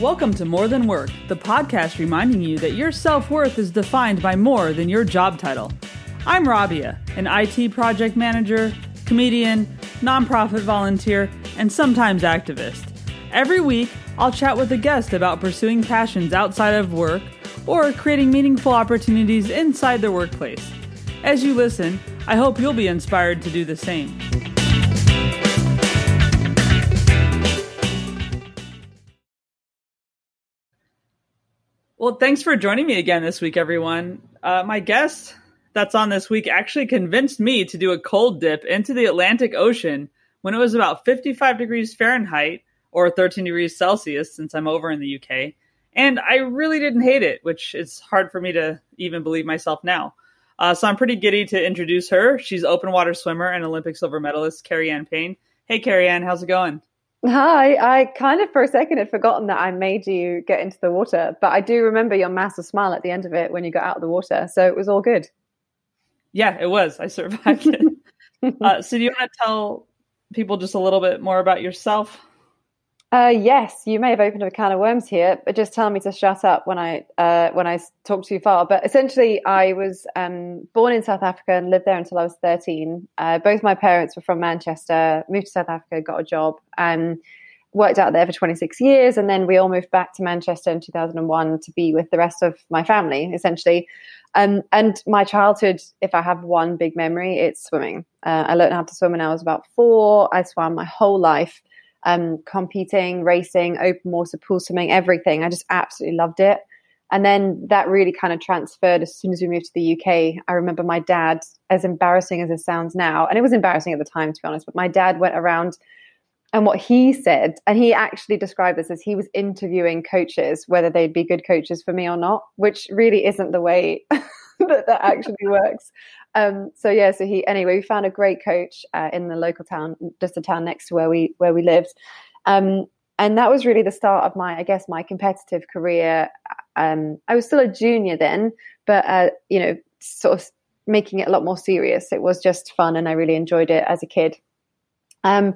Welcome to More Than Work, the podcast reminding you that your self worth is defined by more than your job title. I'm Rabia, an IT project manager, comedian, nonprofit volunteer, and sometimes activist. Every week, I'll chat with a guest about pursuing passions outside of work or creating meaningful opportunities inside their workplace. As you listen, I hope you'll be inspired to do the same. Well, thanks for joining me again this week, everyone. Uh, my guest that's on this week actually convinced me to do a cold dip into the Atlantic Ocean when it was about 55 degrees Fahrenheit or 13 degrees Celsius since I'm over in the UK. And I really didn't hate it, which is hard for me to even believe myself now. Uh, so I'm pretty giddy to introduce her. She's open water swimmer and Olympic silver medalist Keri-Anne Payne. Hey, Keri-Anne, how's it going? Hi, I kind of for a second had forgotten that I made you get into the water, but I do remember your massive smile at the end of it when you got out of the water. So it was all good. Yeah, it was. I survived it. uh, so, do you want to tell people just a little bit more about yourself? Uh, yes, you may have opened a can of worms here, but just tell me to shut up when I uh, when I talk too far. But essentially, I was um, born in South Africa and lived there until I was thirteen. Uh, both my parents were from Manchester. Moved to South Africa, got a job, and worked out there for twenty six years. And then we all moved back to Manchester in two thousand and one to be with the rest of my family, essentially. Um, and my childhood, if I have one big memory, it's swimming. Uh, I learned how to swim when I was about four. I swam my whole life um, competing, racing, open water, pool swimming, everything. I just absolutely loved it. And then that really kind of transferred as soon as we moved to the UK. I remember my dad, as embarrassing as it sounds now, and it was embarrassing at the time, to be honest, but my dad went around and what he said, and he actually described this as he was interviewing coaches, whether they'd be good coaches for me or not, which really isn't the way that that actually works. Um, so yeah, so he anyway, we found a great coach uh, in the local town, just a town next to where we where we lived, um, and that was really the start of my, I guess, my competitive career. Um, I was still a junior then, but uh, you know, sort of making it a lot more serious. It was just fun, and I really enjoyed it as a kid. Um,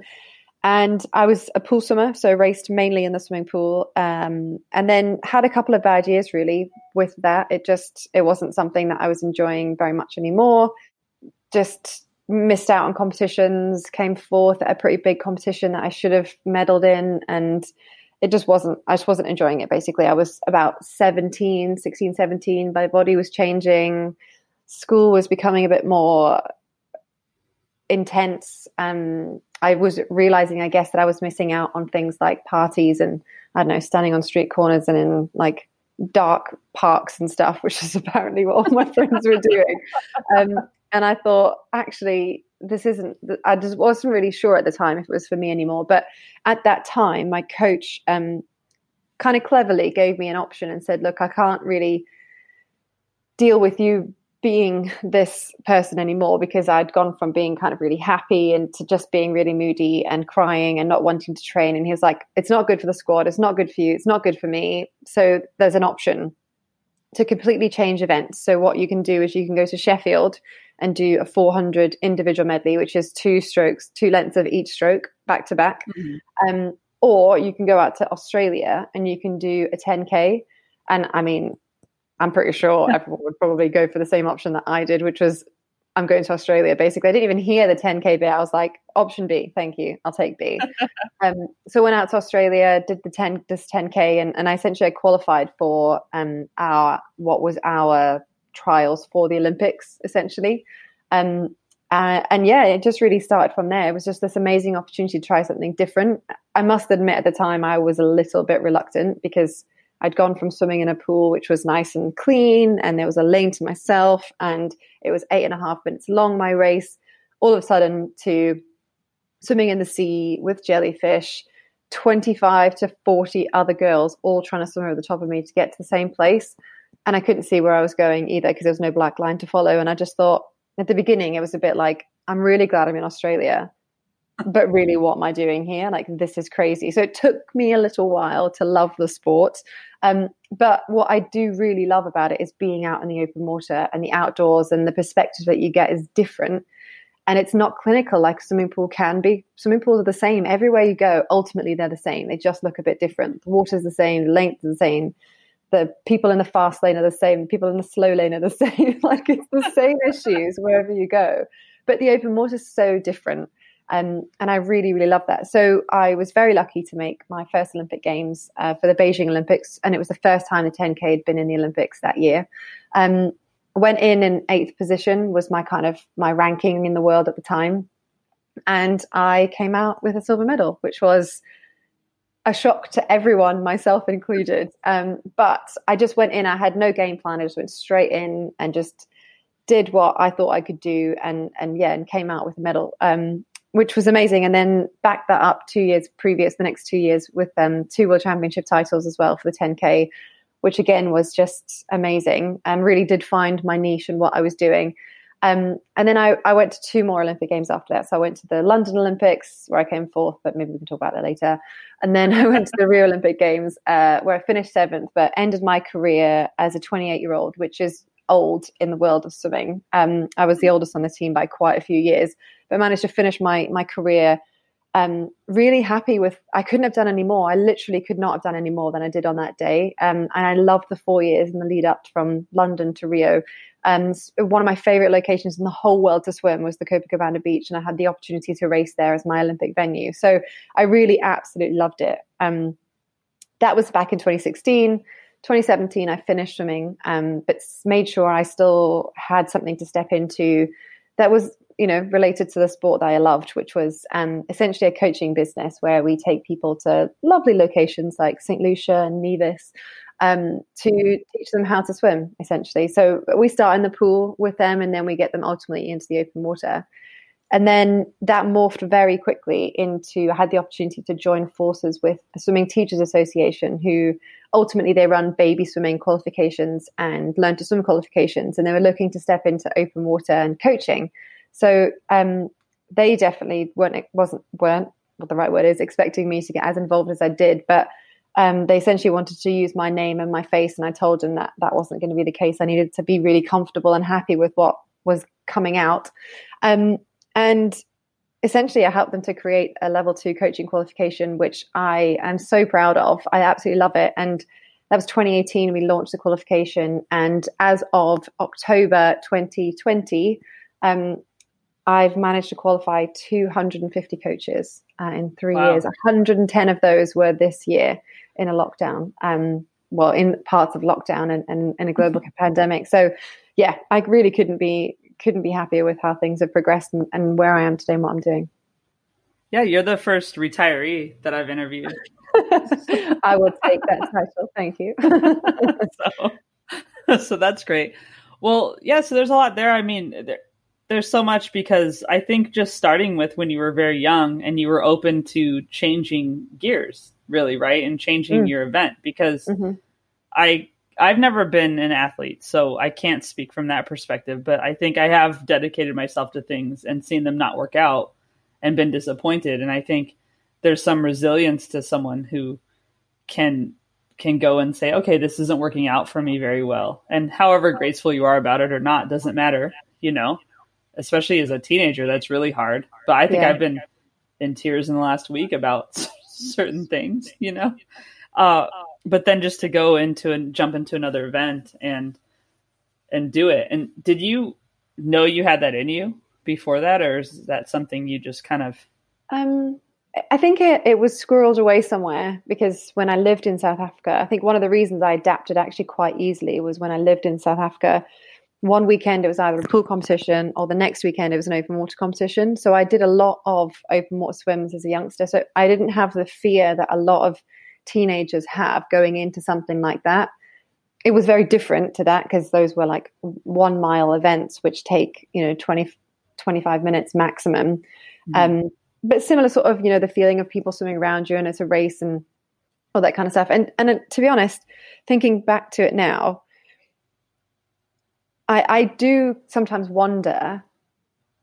and I was a pool swimmer, so raced mainly in the swimming pool, um, and then had a couple of bad years really with that. It just it wasn't something that I was enjoying very much anymore. Just missed out on competitions, came fourth at a pretty big competition that I should have medaled in, and it just wasn't i just wasn't enjoying it basically i was about 17 16 17 my body was changing school was becoming a bit more intense um I was realizing, I guess, that I was missing out on things like parties and I don't know, standing on street corners and in like dark parks and stuff, which is apparently what all my friends were doing. Um, and I thought, actually, this isn't. I just wasn't really sure at the time if it was for me anymore. But at that time, my coach um, kind of cleverly gave me an option and said, "Look, I can't really." deal with you being this person anymore because I'd gone from being kind of really happy and to just being really moody and crying and not wanting to train. And he was like, it's not good for the squad. It's not good for you. It's not good for me. So there's an option to completely change events. So what you can do is you can go to Sheffield and do a 400 individual medley, which is two strokes, two lengths of each stroke back to back. Mm-hmm. Um, or you can go out to Australia and you can do a 10K. And I mean, I'm pretty sure everyone would probably go for the same option that I did, which was I'm going to Australia. Basically, I didn't even hear the 10k bit. I was like, option B, thank you, I'll take B. um, so went out to Australia, did the 10 this 10k, and, and I essentially qualified for um, our what was our trials for the Olympics, essentially. Um, uh, and yeah, it just really started from there. It was just this amazing opportunity to try something different. I must admit, at the time, I was a little bit reluctant because I'd gone from swimming in a pool which was nice and clean, and there was a lane to myself, and it was eight and a half minutes long, my race, all of a sudden to swimming in the sea with jellyfish, 25 to 40 other girls all trying to swim over the top of me to get to the same place. And I couldn't see where I was going either because there was no black line to follow. And I just thought at the beginning, it was a bit like, I'm really glad I'm in Australia but really what am i doing here like this is crazy so it took me a little while to love the sport um, but what i do really love about it is being out in the open water and the outdoors and the perspective that you get is different and it's not clinical like swimming pool can be. Swimming pools are the same everywhere you go. Ultimately, they're the same. They just look a bit different. The water's the same, the length is the same. The people in the fast lane are the same. The People in the slow lane are the same. like it's the same issues wherever you go. But the open water is so different. Um, and I really, really love that. So I was very lucky to make my first Olympic Games uh, for the Beijing Olympics, and it was the first time the 10K had been in the Olympics that year. Um, went in in eighth position was my kind of my ranking in the world at the time, and I came out with a silver medal, which was a shock to everyone, myself included. Um, but I just went in. I had no game plan. I just went straight in and just did what I thought I could do, and and yeah, and came out with a medal. Um, which was amazing. And then back that up two years previous, the next two years with um, two world championship titles as well for the 10K, which again was just amazing and really did find my niche and what I was doing. Um, and then I, I, went to two more Olympic Games after that. So I went to the London Olympics where I came fourth, but maybe we can talk about that later. And then I went to the Rio Olympic Games uh, where I finished seventh, but ended my career as a 28 year old, which is old in the world of swimming. Um, I was the oldest on the team by quite a few years but managed to finish my my career um, really happy with i couldn't have done any more. I literally could not have done any more than i did on that day. Um, and i loved the four years in the lead up from london to rio. Um, one of my favorite locations in the whole world to swim was the copacabana beach and i had the opportunity to race there as my olympic venue. So i really absolutely loved it. Um, that was back in 2016 2017 i finished swimming um, but made sure i still had something to step into that was you know, related to the sport that I loved, which was um, essentially a coaching business where we take people to lovely locations like St. Lucia and Nevis um, to teach them how to swim, essentially. So we start in the pool with them and then we get them ultimately into the open water. And then that morphed very quickly into I had the opportunity to join forces with the Swimming Teachers Association, who ultimately they run baby swimming qualifications and learn to swim qualifications. And they were looking to step into open water and coaching. So um, they definitely weren't wasn't weren't what the right word is expecting me to get as involved as I did, but um, they essentially wanted to use my name and my face, and I told them that that wasn't going to be the case. I needed to be really comfortable and happy with what was coming out, um, and essentially I helped them to create a level two coaching qualification, which I am so proud of. I absolutely love it, and that was 2018. We launched the qualification, and as of October 2020. Um, I've managed to qualify 250 coaches uh, in three wow. years. 110 of those were this year in a lockdown. Um, well, in parts of lockdown and, and, and a global pandemic. So, yeah, I really couldn't be couldn't be happier with how things have progressed and, and where I am today and what I'm doing. Yeah, you're the first retiree that I've interviewed. I will take that title. Thank you. so, so that's great. Well, yeah, so there's a lot there. I mean, there, there's so much because I think just starting with when you were very young and you were open to changing gears, really, right? And changing mm. your event because mm-hmm. I I've never been an athlete, so I can't speak from that perspective, but I think I have dedicated myself to things and seen them not work out and been disappointed and I think there's some resilience to someone who can can go and say, okay, this isn't working out for me very well. And however graceful you are about it or not doesn't matter, you know especially as a teenager, that's really hard. But I think yeah. I've been in tears in the last week about certain things, you know. Uh, but then just to go into and jump into another event and and do it. And did you know you had that in you before that, or is that something you just kind of? Um, I think it, it was squirreled away somewhere because when I lived in South Africa, I think one of the reasons I adapted actually quite easily was when I lived in South Africa one weekend it was either a pool competition or the next weekend it was an open water competition. So I did a lot of open water swims as a youngster. So I didn't have the fear that a lot of teenagers have going into something like that. It was very different to that because those were like one mile events, which take, you know, 20, 25 minutes maximum. Mm-hmm. Um, but similar sort of, you know, the feeling of people swimming around you and it's a race and all that kind of stuff. And, and uh, to be honest, thinking back to it now, I, I do sometimes wonder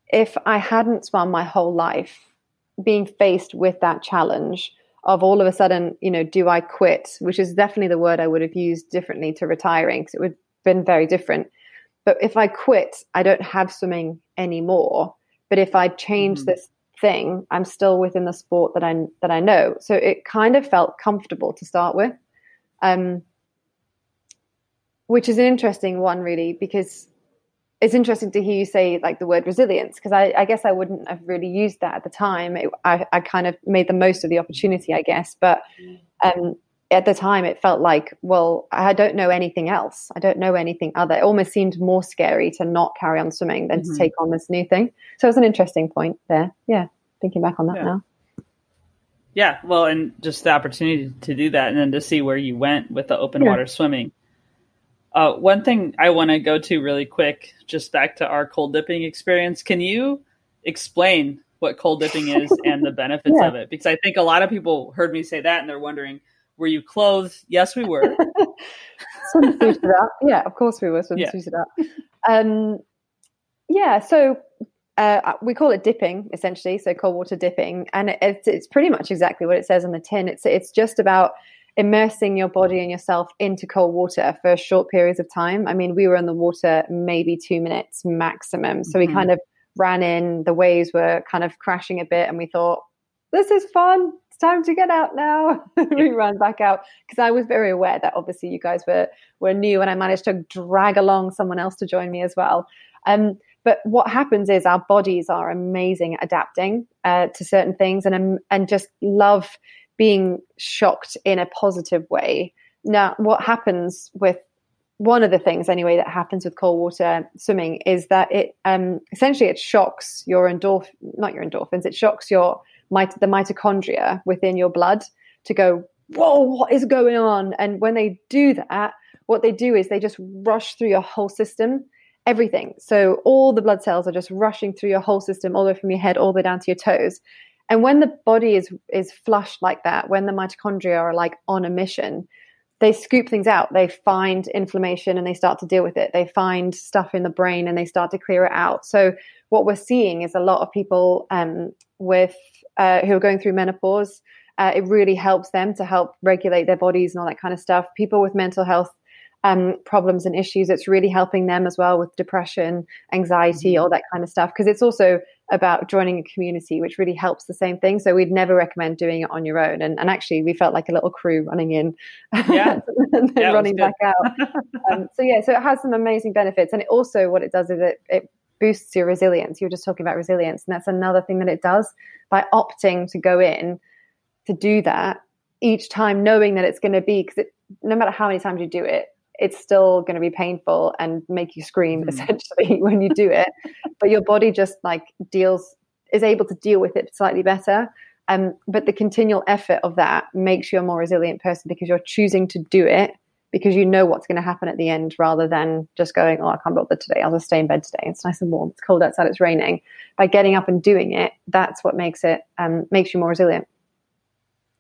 if I hadn't swum my whole life, being faced with that challenge of all of a sudden, you know, do I quit? Which is definitely the word I would have used differently to retiring because it would have been very different. But if I quit, I don't have swimming anymore. but if I change mm-hmm. this thing, I'm still within the sport that I that I know. So it kind of felt comfortable to start with, um, which is an interesting one, really, because it's interesting to hear you say like the word resilience because I, I, guess I wouldn't have really used that at the time. It, I, I, kind of made the most of the opportunity, I guess, but um, at the time it felt like, well, I don't know anything else. I don't know anything other. It almost seemed more scary to not carry on swimming than mm-hmm. to take on this new thing. So it's an interesting point there. Yeah, thinking back on that yeah. now. Yeah, well, and just the opportunity to do that, and then to see where you went with the open yeah. water swimming uh, one thing I want to go to really quick, just back to our cold dipping experience. Can you explain what cold dipping is and the benefits yeah. of it? Because I think a lot of people heard me say that and they're wondering, were you clothed? Yes, we were. swimsuited up. Yeah, of course we were swimsuited yeah. up. Um, yeah, so uh, we call it dipping essentially, so cold water dipping, and it, it's, it's pretty much exactly what it says on the tin. It's it's just about immersing your body and yourself into cold water for short periods of time. I mean, we were in the water maybe two minutes maximum. So mm-hmm. we kind of ran in, the waves were kind of crashing a bit, and we thought, this is fun. It's time to get out now. we ran back out because I was very aware that obviously you guys were were new, and I managed to drag along someone else to join me as well. Um, but what happens is our bodies are amazing at adapting uh, to certain things and um, and just love being shocked in a positive way. Now, what happens with one of the things anyway that happens with cold water swimming is that it um, essentially it shocks your endorph not your endorphins it shocks your mit- the mitochondria within your blood to go whoa what is going on? And when they do that what they do is they just rush through your whole system everything. So all the blood cells are just rushing through your whole system all the way from your head all the way down to your toes and when the body is is flushed like that, when the mitochondria are like on a mission, they scoop things out. They find inflammation and they start to deal with it. They find stuff in the brain and they start to clear it out. So what we're seeing is a lot of people um, with uh, who are going through menopause. Uh, it really helps them to help regulate their bodies and all that kind of stuff. People with mental health um, problems and issues, it's really helping them as well with depression, anxiety, mm-hmm. all that kind of stuff. Because it's also about joining a community, which really helps the same thing. So we'd never recommend doing it on your own. And, and actually, we felt like a little crew running in yeah. and then yeah, running back out. um, so yeah, so it has some amazing benefits. And it also, what it does is it, it boosts your resilience. You were just talking about resilience. And that's another thing that it does by opting to go in to do that each time, knowing that it's going to be, because no matter how many times you do it, it's still going to be painful and make you scream mm. essentially when you do it but your body just like deals is able to deal with it slightly better. Um, but the continual effort of that makes you a more resilient person because you're choosing to do it because you know what's going to happen at the end rather than just going oh i can't bother today. I'll just stay in bed today. It's nice and warm. It's cold outside. It's raining. By getting up and doing it that's what makes it um, makes you more resilient.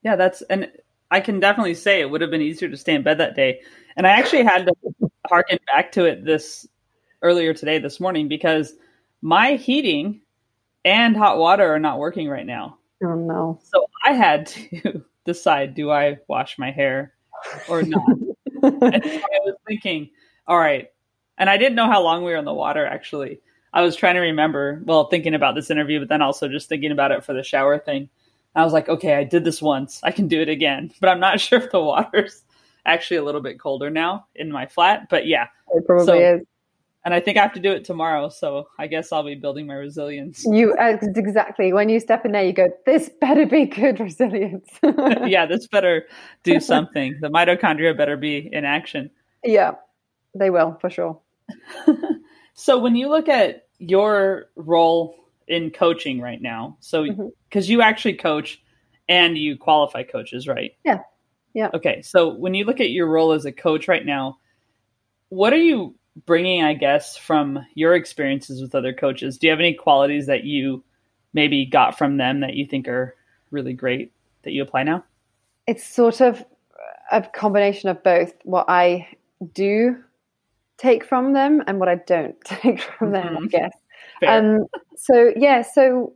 Yeah that's and i can definitely say it would have been easier to stay in bed that day. And I actually had to harken back to it this earlier today, this morning, because my heating and hot water are not working right now. Oh no. So I had to decide do I wash my hair or not? and so I was thinking, all right. And I didn't know how long we were in the water actually. I was trying to remember, well, thinking about this interview, but then also just thinking about it for the shower thing. I was like, okay, I did this once. I can do it again. But I'm not sure if the water's actually a little bit colder now in my flat, but yeah, it probably so, is. And I think I have to do it tomorrow, so I guess I'll be building my resilience. You uh, exactly when you step in there, you go, "This better be good resilience." yeah, this better do something. the mitochondria better be in action. Yeah, they will for sure. so when you look at your role in coaching right now, so because mm-hmm. you actually coach and you qualify coaches, right? Yeah. Yeah. Okay. So when you look at your role as a coach right now, what are you bringing, I guess, from your experiences with other coaches? Do you have any qualities that you maybe got from them that you think are really great that you apply now? It's sort of a combination of both what I do take from them and what I don't take from them, mm-hmm. I guess. Um, so, yeah, so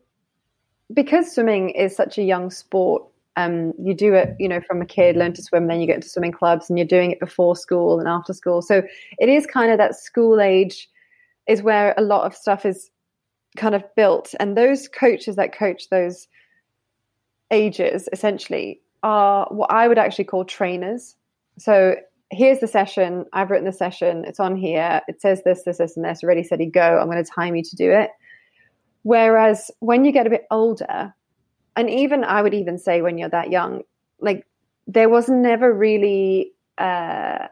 because swimming is such a young sport, um, you do it, you know, from a kid, learn to swim, then you get into swimming clubs and you're doing it before school and after school. So it is kind of that school age is where a lot of stuff is kind of built. And those coaches that coach those ages essentially are what I would actually call trainers. So here's the session. I've written the session. It's on here. It says this, this, this, and this. Ready, steady, go. I'm going to time you to do it. Whereas when you get a bit older, and even I would even say when you're that young, like there was never really uh,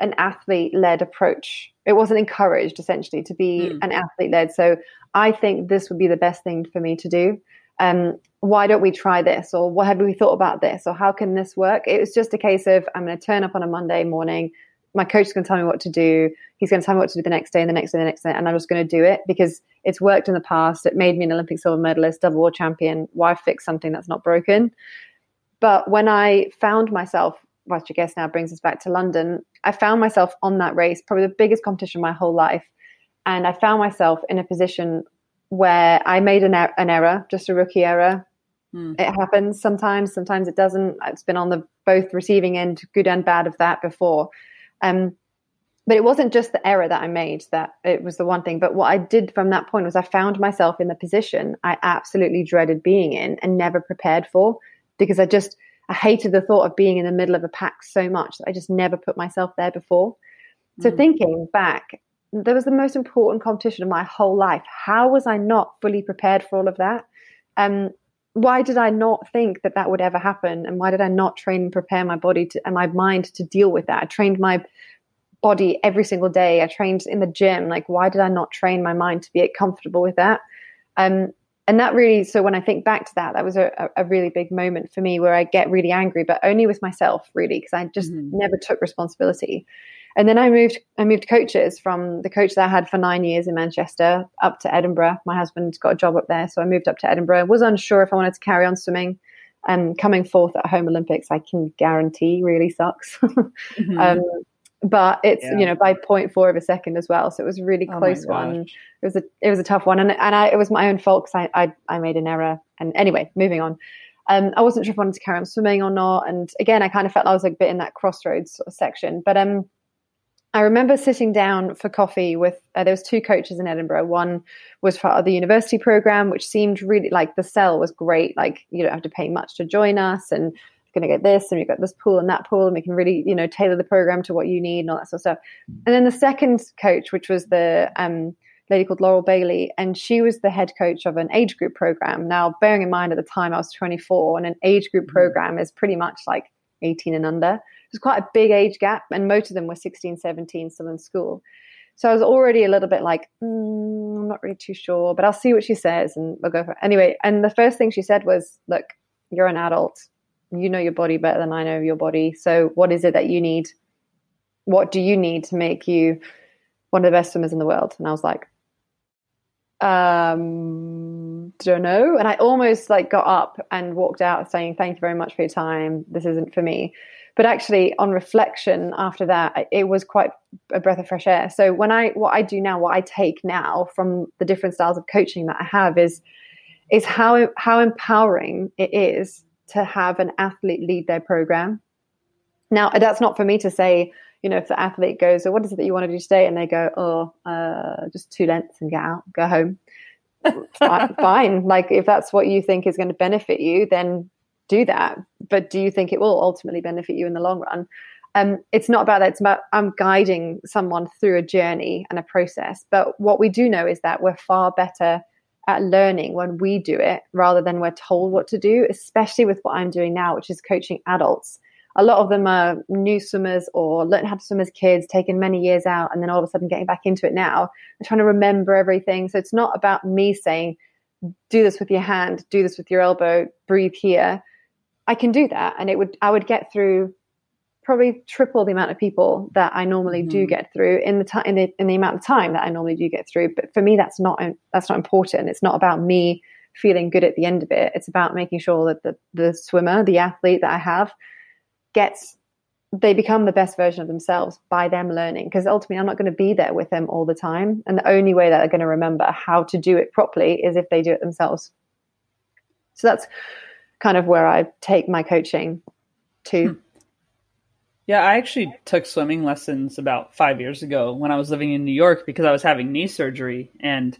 an athlete led approach. It wasn't encouraged essentially to be mm. an athlete led. So I think this would be the best thing for me to do. Um, why don't we try this? Or what have we thought about this? Or how can this work? It was just a case of I'm going to turn up on a Monday morning. My coach is going to tell me what to do. He's going to tell me what to do the next day and the next day and the next day. And I'm just going to do it because it's worked in the past. It made me an Olympic silver medalist, double world champion. Why fix something that's not broken? But when I found myself, which I guess now brings us back to London, I found myself on that race, probably the biggest competition of my whole life. And I found myself in a position where I made an, er- an error, just a rookie error. Mm. It happens sometimes, sometimes it doesn't. It's been on the both receiving end, good and bad of that before. Um, but it wasn't just the error that I made that it was the one thing. But what I did from that point was I found myself in the position I absolutely dreaded being in and never prepared for because I just I hated the thought of being in the middle of a pack so much that I just never put myself there before. So mm. thinking back, there was the most important competition of my whole life. How was I not fully prepared for all of that? Um, why did I not think that that would ever happen? And why did I not train and prepare my body to, and my mind to deal with that? I trained my body every single day. I trained in the gym. Like, why did I not train my mind to be comfortable with that? Um, and that really, so when I think back to that, that was a, a really big moment for me where I get really angry, but only with myself, really, because I just mm-hmm. never took responsibility. And then I moved I moved coaches from the coach that I had for nine years in Manchester up to Edinburgh. My husband got a job up there, so I moved up to Edinburgh. Was unsure if I wanted to carry on swimming. And coming fourth at home Olympics, I can guarantee really sucks. mm-hmm. um, but it's yeah. you know by 0.4 of a second as well, so it was a really oh close oh one. It was a it was a tough one, and and I, it was my own fault because I, I I made an error. And anyway, moving on. Um, I wasn't sure if I wanted to carry on swimming or not. And again, I kind of felt I was like a bit in that crossroads sort of section. But um, I remember sitting down for coffee with uh, there was two coaches in Edinburgh. One was part of the university program, which seemed really like the cell was great. Like you don't have to pay much to join us, and you're going to get this, and you've got this pool and that pool, and we can really you know tailor the program to what you need and all that sort of stuff. And then the second coach, which was the um, lady called Laurel Bailey, and she was the head coach of an age group program. Now, bearing in mind at the time I was 24, and an age group mm-hmm. program is pretty much like 18 and under was quite a big age gap, and most of them were 16, 17, still in school. So I was already a little bit like, mm, I'm not really too sure, but I'll see what she says and we'll go for it. Anyway, and the first thing she said was, Look, you're an adult. You know your body better than I know your body. So what is it that you need? What do you need to make you one of the best swimmers in the world? And I was like, um don't know and i almost like got up and walked out saying thank you very much for your time this isn't for me but actually on reflection after that it was quite a breath of fresh air. So when i what i do now what i take now from the different styles of coaching that i have is is how how empowering it is to have an athlete lead their program. Now that's not for me to say you know if the athlete goes oh what is it that you want to do today? and they go oh uh, just two lengths and get out go home. Fine. Like if that's what you think is going to benefit you then do that. But do you think it will ultimately benefit you in the long run? Um, it's not about that. It's about I'm guiding someone through a journey and a process. But what we do know is that we're far better at learning when we do it rather than we're told what to do, especially with what I'm doing now, which is coaching adults. A lot of them are new swimmers or learned how to swim as kids, taken many years out, and then all of a sudden getting back into it now. They're trying to remember everything. So it's not about me saying, do this with your hand, do this with your elbow, breathe here. I can do that, and it would I would get through probably triple the amount of people that I normally mm-hmm. do get through in the time in the in the amount of time that I normally do get through. But for me, that's not that's not important. It's not about me feeling good at the end of it. It's about making sure that the the swimmer, the athlete that I have, gets they become the best version of themselves by them learning because ultimately i'm not going to be there with them all the time and the only way that they're going to remember how to do it properly is if they do it themselves so that's kind of where I take my coaching to. Hmm. Yeah, I actually took swimming lessons about five years ago when I was living in New York because I was having knee surgery. And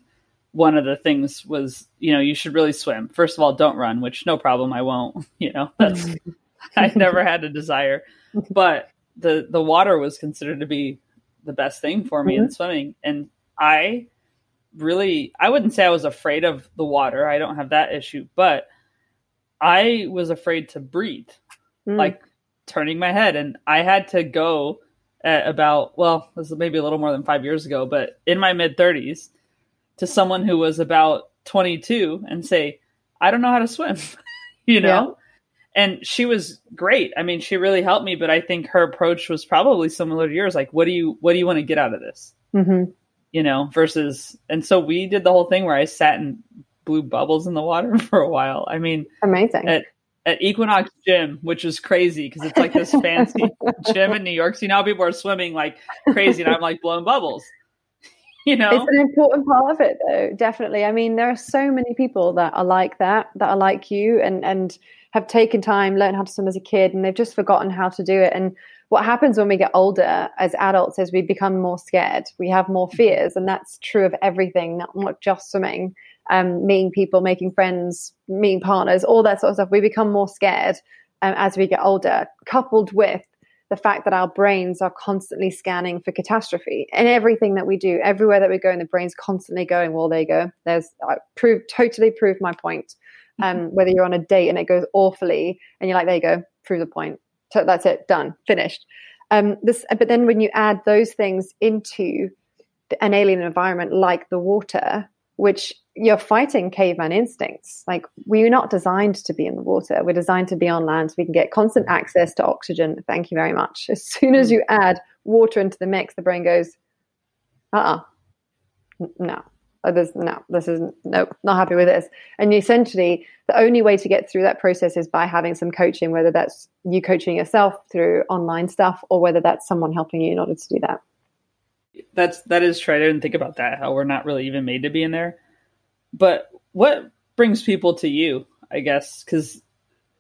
one of the things was, you know, you should really swim. First of all, don't run, which no problem, I won't. You know, that's I never had a desire, but the the water was considered to be the best thing for me mm-hmm. in swimming, and I really I wouldn't say I was afraid of the water. I don't have that issue, but I was afraid to breathe, mm. like turning my head, and I had to go at about well, this is maybe a little more than five years ago, but in my mid thirties, to someone who was about twenty two and say, I don't know how to swim, you know. Yeah. And she was great. I mean, she really helped me, but I think her approach was probably similar to yours. Like, what do you what do you want to get out of this? Mm-hmm. You know, versus, and so we did the whole thing where I sat and blew bubbles in the water for a while. I mean, amazing. At, at Equinox Gym, which is crazy because it's like this fancy gym in New York. So you know people are swimming like crazy, and I'm like blowing bubbles. You know, it's an important part of it, though. Definitely. I mean, there are so many people that are like that, that are like you, and and have taken time, learned how to swim as a kid, and they've just forgotten how to do it. And what happens when we get older as adults is we become more scared. We have more fears, and that's true of everything, not, not just swimming um, meeting people, making friends, meeting partners, all that sort of stuff. We become more scared um, as we get older, coupled with the fact that our brains are constantly scanning for catastrophe and everything that we do, everywhere that we go, and the brain's constantly going, well, there you go. There's I prove totally proved my point. Um, mm-hmm. whether you're on a date and it goes awfully, and you're like, there you go, prove the point. So that's it, done, finished. Um, this, but then when you add those things into an alien environment like the water, which you're fighting caveman instincts. Like we're not designed to be in the water. We're designed to be on land so we can get constant access to oxygen. Thank you very much. As soon as you add water into the mix, the brain goes, uh uh no. Oh, there's no, this is no, not happy with this. And essentially, the only way to get through that process is by having some coaching, whether that's you coaching yourself through online stuff or whether that's someone helping you in order to do that that's that is true. I didn't think about that. How we're not really even made to be in there. But what brings people to you? I guess because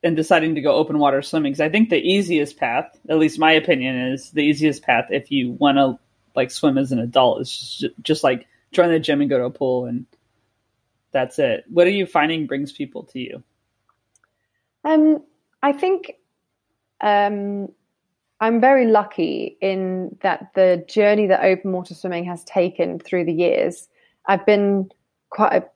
in deciding to go open water swimming, because I think the easiest path, at least my opinion, is the easiest path if you want to like swim as an adult is just, just like join the gym and go to a pool and that's it. What are you finding brings people to you? Um, I think um, I'm very lucky in that the journey that open water swimming has taken through the years. I've been quite a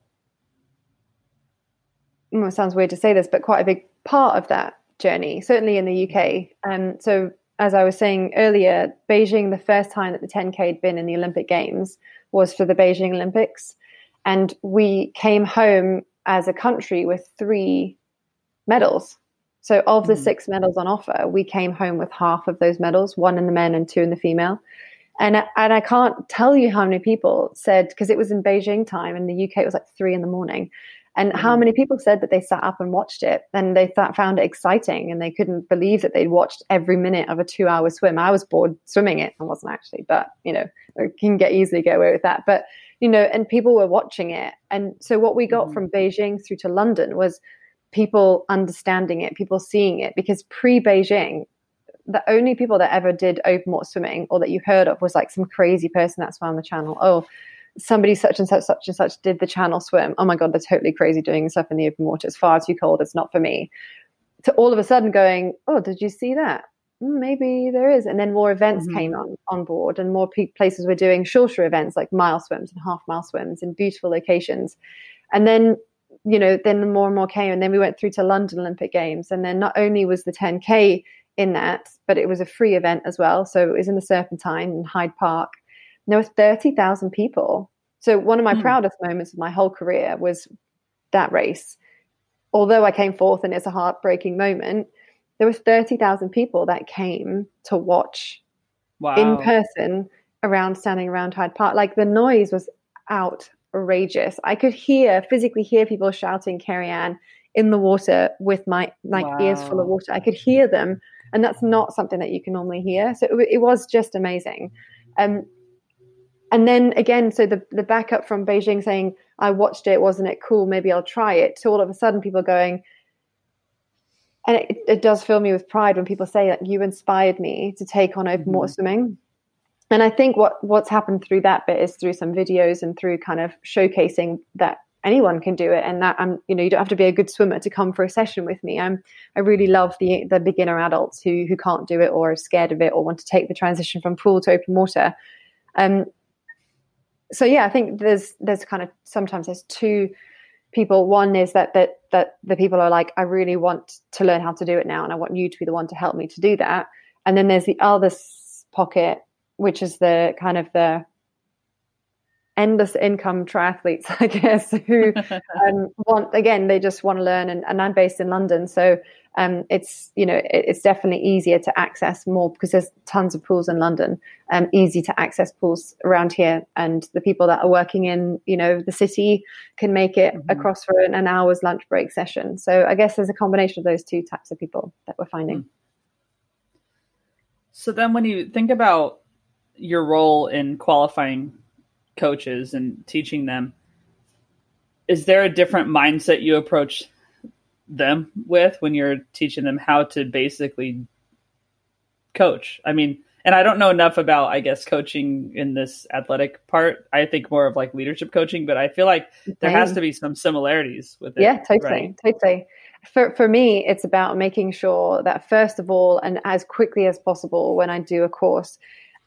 well, it sounds weird to say this, but quite a big part of that journey, certainly in the UK. Um, so, as I was saying earlier, Beijing, the first time that the 10K had been in the Olympic Games was for the Beijing Olympics. And we came home as a country with three medals. So, of the mm. six medals on offer, we came home with half of those medals, one in the men and two in the female. And and I can't tell you how many people said because it was in Beijing time in the UK, it was like three in the morning, and mm. how many people said that they sat up and watched it and they th- found it exciting and they couldn't believe that they'd watched every minute of a two-hour swim. I was bored swimming it, I wasn't actually, but you know, can get easily get away with that. But you know, and people were watching it, and so what we got mm. from Beijing through to London was people understanding it, people seeing it, because pre Beijing, the only people that ever did open water swimming or that you heard of was like some crazy person that's found the channel. Oh, somebody such and such, such and such did the channel swim. Oh my God, they're totally crazy doing stuff in the open water. It's far too cold. It's not for me. To all of a sudden going, oh, did you see that? Hmm, maybe there is. And then more events mm-hmm. came on, on board and more pe- places were doing shorter events like mile swims and half mile swims in beautiful locations. And then you know, then more and more came, and then we went through to London Olympic Games, and then not only was the 10k in that, but it was a free event as well. So it was in the Serpentine in Hyde Park. And there were 30,000 people. So one of my mm. proudest moments of my whole career was that race. Although I came fourth and it's a heartbreaking moment, there was 30,000 people that came to watch wow. in person around standing around Hyde Park. Like the noise was out outrageous. I could hear, physically hear people shouting Keri-Anne in the water with my like wow. ears full of water. I could hear them, and that's not something that you can normally hear. So it, it was just amazing. Um, and then again, so the the backup from Beijing saying, "I watched it, wasn't it cool? Maybe I'll try it." To all of a sudden, people going, and it, it does fill me with pride when people say that you inspired me to take on open water mm-hmm. swimming and I think what what's happened through that bit is through some videos and through kind of showcasing that anyone can do it and that I'm you know you don't have to be a good swimmer to come for a session with me. I'm I really love the the beginner adults who who can't do it or are scared of it or want to take the transition from pool to open water. Um so yeah, I think there's there's kind of sometimes there's two people. One is that that that the people are like, I really want to learn how to do it now, and I want you to be the one to help me to do that. And then there's the other pocket which is the kind of the endless income triathletes, I guess, who um, want again they just want to learn. And, and I'm based in London, so um, it's you know it, it's definitely easier to access more because there's tons of pools in London. Um, easy to access pools around here, and the people that are working in you know the city can make it mm-hmm. across for an, an, hour's lunch break session. So I guess there's a combination of those two types of people that we're finding. Mm. So then, when you think about your role in qualifying coaches and teaching them, is there a different mindset you approach them with when you're teaching them how to basically coach? I mean, and I don't know enough about, I guess, coaching in this athletic part. I think more of like leadership coaching, but I feel like there has to be some similarities with it. Yeah, totally, right? totally. For for me, it's about making sure that first of all, and as quickly as possible, when I do a course,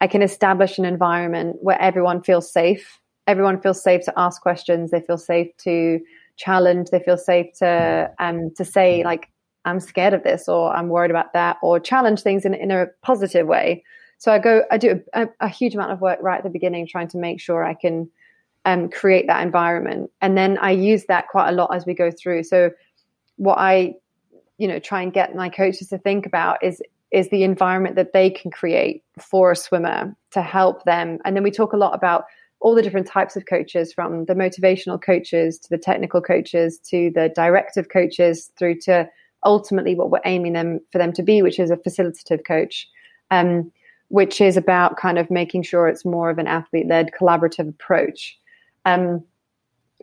I can establish an environment where everyone feels safe. Everyone feels safe to ask questions. They feel safe to challenge. They feel safe to um, to say like, "I'm scared of this," or "I'm worried about that," or challenge things in in a positive way. So I go, I do a, a huge amount of work right at the beginning, trying to make sure I can um, create that environment, and then I use that quite a lot as we go through. So what I, you know, try and get my coaches to think about is is the environment that they can create for a swimmer to help them. And then we talk a lot about all the different types of coaches from the motivational coaches to the technical coaches to the directive coaches through to ultimately what we're aiming them for them to be, which is a facilitative coach, um, which is about kind of making sure it's more of an athlete led collaborative approach. Um,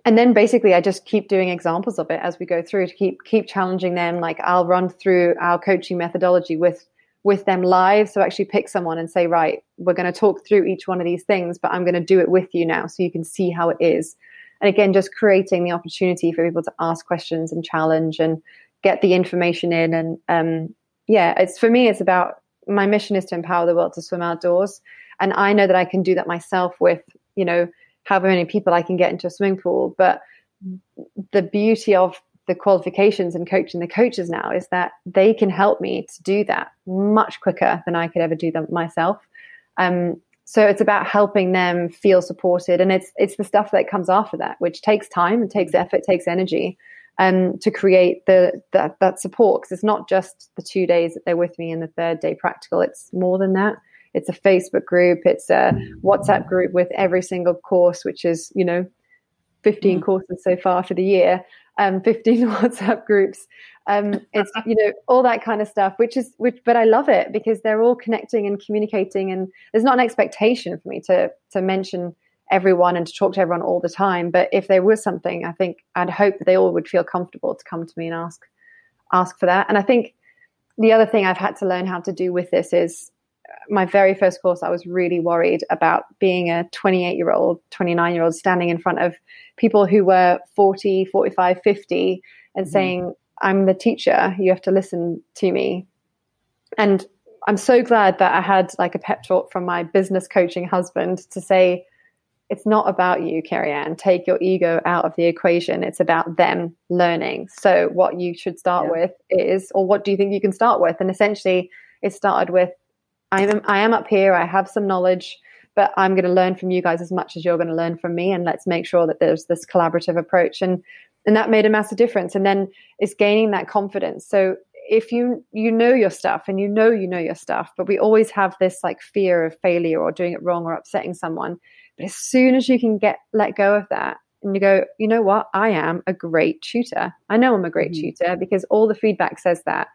and then basically I just keep doing examples of it as we go through to keep keep challenging them. Like I'll run through our coaching methodology with with them live. So actually pick someone and say, right, we're going to talk through each one of these things, but I'm going to do it with you now so you can see how it is. And again, just creating the opportunity for people to ask questions and challenge and get the information in. And um, yeah, it's for me, it's about my mission is to empower the world to swim outdoors. And I know that I can do that myself with, you know, however many people I can get into a swimming pool. But the beauty of the qualifications and coaching the coaches now is that they can help me to do that much quicker than I could ever do them myself. Um, so it's about helping them feel supported, and it's it's the stuff that comes after that, which takes time, it takes effort, takes energy, um, to create the that that support. Because it's not just the two days that they're with me and the third day practical; it's more than that. It's a Facebook group, it's a WhatsApp group with every single course, which is you know 15 mm. courses so far for the year um, 15 WhatsApp groups. Um, it's, you know, all that kind of stuff, which is, which, but I love it because they're all connecting and communicating and there's not an expectation for me to, to mention everyone and to talk to everyone all the time. But if there was something, I think I'd hope that they all would feel comfortable to come to me and ask, ask for that. And I think the other thing I've had to learn how to do with this is my very first course, I was really worried about being a 28 year old, 29 year old standing in front of people who were 40, 45, 50 and mm-hmm. saying, I'm the teacher, you have to listen to me. And I'm so glad that I had like a pep talk from my business coaching husband to say, it's not about you, Keri-Anne. Take your ego out of the equation. It's about them learning. So, what you should start yeah. with is, or what do you think you can start with? And essentially, it started with I am I am up here. I have some knowledge, but I'm going to learn from you guys as much as you're going to learn from me, and let's make sure that there's this collaborative approach. And and that made a massive difference. And then it's gaining that confidence. So if you you know your stuff and you know you know your stuff, but we always have this like fear of failure or doing it wrong or upsetting someone. But as soon as you can get let go of that and you go, you know what, I am a great tutor. I know I'm a great mm-hmm. tutor because all the feedback says that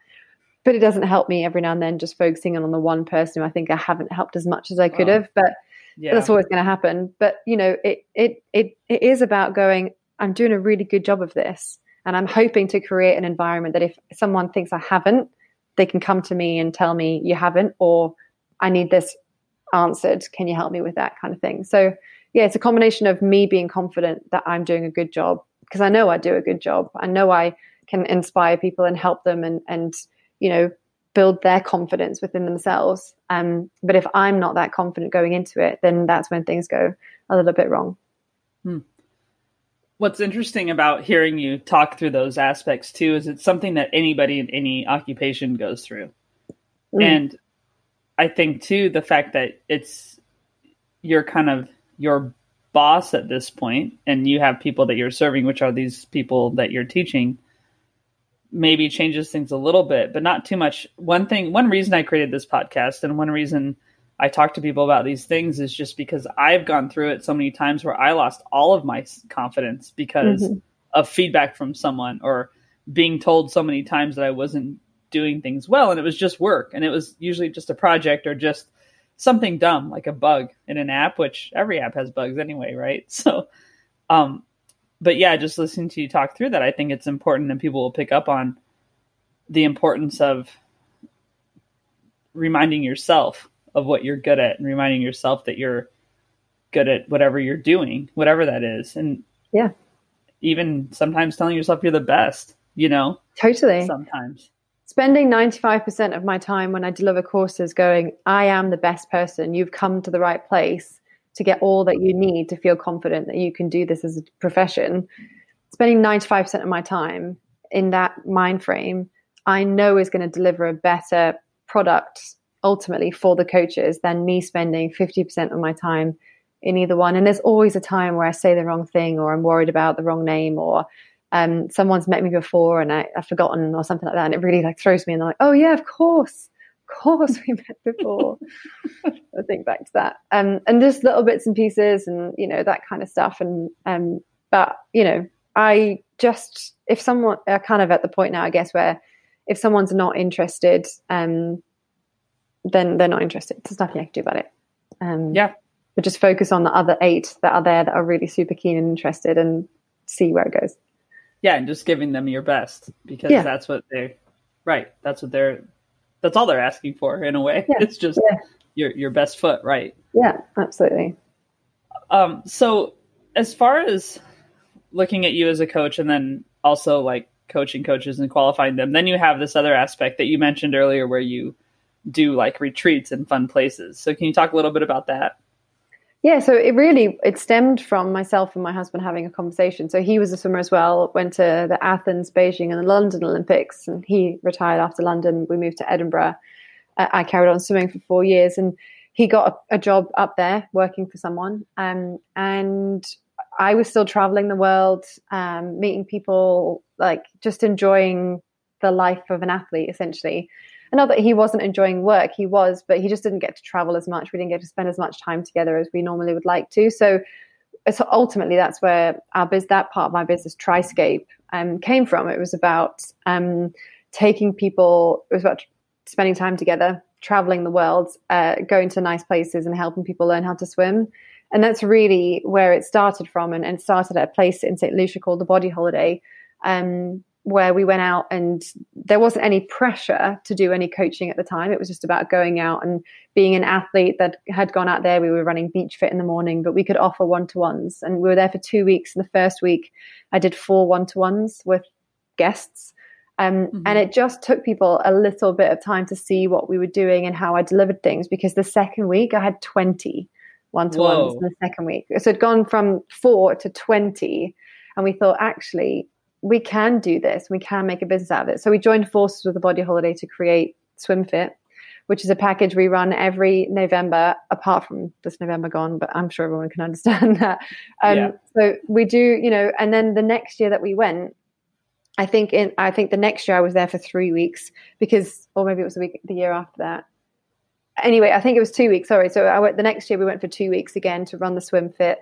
but it doesn't help me every now and then just focusing on the one person who I think I haven't helped as much as I could oh, have. But yeah. that's always going to happen. But you know, it it it it is about going. I'm doing a really good job of this, and I'm hoping to create an environment that if someone thinks I haven't, they can come to me and tell me you haven't, or I need this answered. Can you help me with that kind of thing? So, yeah, it's a combination of me being confident that I'm doing a good job because I know I do a good job. I know I can inspire people and help them and, and you know, build their confidence within themselves. Um, but if I'm not that confident going into it, then that's when things go a little bit wrong. Hmm. What's interesting about hearing you talk through those aspects too is it's something that anybody in any occupation goes through. Mm. And I think too the fact that it's you're kind of your boss at this point and you have people that you're serving which are these people that you're teaching maybe changes things a little bit but not too much one thing one reason i created this podcast and one reason i talk to people about these things is just because i've gone through it so many times where i lost all of my confidence because mm-hmm. of feedback from someone or being told so many times that i wasn't doing things well and it was just work and it was usually just a project or just something dumb like a bug in an app which every app has bugs anyway right so um but yeah just listening to you talk through that i think it's important and people will pick up on the importance of reminding yourself of what you're good at and reminding yourself that you're good at whatever you're doing whatever that is. And yeah. even sometimes telling yourself you're the best you know totally. sometimes. Spending 95% of my time when I deliver courses going, I am the best person. You've come to the right place to get all that you need to feel confident that you can do this as a profession. Spending 95% of my time in that mind frame, I know is going to deliver a better product ultimately for the coaches than me spending 50% of my time in either one. And there's always a time where I say the wrong thing or I'm worried about the wrong name or um, someone's met me before and I, have forgotten or something like that, and it really like throws me, and they're like, "Oh yeah, of course, course we met before." I think back to that, um, and just little bits and pieces, and you know that kind of stuff, and um, but you know, I just if someone are kind of at the point now, I guess where if someone's not interested, um, then they're not interested. There's nothing I can do about it. Um, yeah. But just focus on the other eight that are there that are really super keen and interested, and see where it goes yeah, and just giving them your best because yeah. that's what they're, right. That's what they're that's all they're asking for in a way. Yeah. It's just yeah. your your best foot, right? Yeah, absolutely. Um so as far as looking at you as a coach and then also like coaching coaches and qualifying them, then you have this other aspect that you mentioned earlier where you do like retreats in fun places. So can you talk a little bit about that? Yeah, so it really it stemmed from myself and my husband having a conversation. So he was a swimmer as well, went to the Athens, Beijing, and the London Olympics, and he retired after London. We moved to Edinburgh. I carried on swimming for four years, and he got a, a job up there working for someone. Um, and I was still traveling the world, um, meeting people, like just enjoying the life of an athlete, essentially and not that he wasn't enjoying work, he was, but he just didn't get to travel as much. We didn't get to spend as much time together as we normally would like to. So, so ultimately, that's where our biz, that part of my business, Triscape, um, came from. It was about um, taking people. It was about spending time together, traveling the world, uh, going to nice places, and helping people learn how to swim. And that's really where it started from. And, and started at a place in St. Lucia called the Body Holiday. Um, where we went out and there wasn't any pressure to do any coaching at the time. It was just about going out and being an athlete that had gone out there. We were running beach fit in the morning, but we could offer one to ones. And we were there for two weeks. And the first week, I did four one to ones with guests. Um, mm-hmm. And it just took people a little bit of time to see what we were doing and how I delivered things because the second week I had 20 one to ones in the second week. So it'd gone from four to 20. And we thought, actually, we can do this. We can make a business out of it. So we joined forces with the Body Holiday to create SwimFit, which is a package we run every November, apart from this November gone, but I'm sure everyone can understand that. Um, yeah. So we do, you know, and then the next year that we went, I think in I think the next year I was there for three weeks because, or maybe it was the week the year after that. Anyway, I think it was two weeks. Sorry. So I went the next year we went for two weeks again to run the SwimFit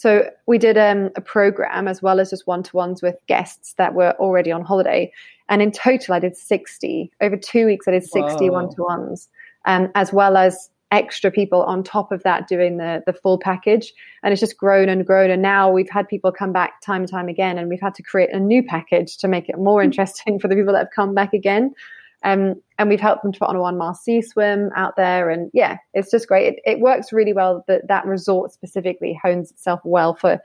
so we did um, a program as well as just one to ones with guests that were already on holiday. And in total, I did 60. Over two weeks, I did 60 one to ones, um, as well as extra people on top of that doing the, the full package. And it's just grown and grown. And now we've had people come back time and time again, and we've had to create a new package to make it more hmm. interesting for the people that have come back again. Um, and we've helped them to put on a one mile sea swim out there. And yeah, it's just great. It, it works really well that that resort specifically hones itself well for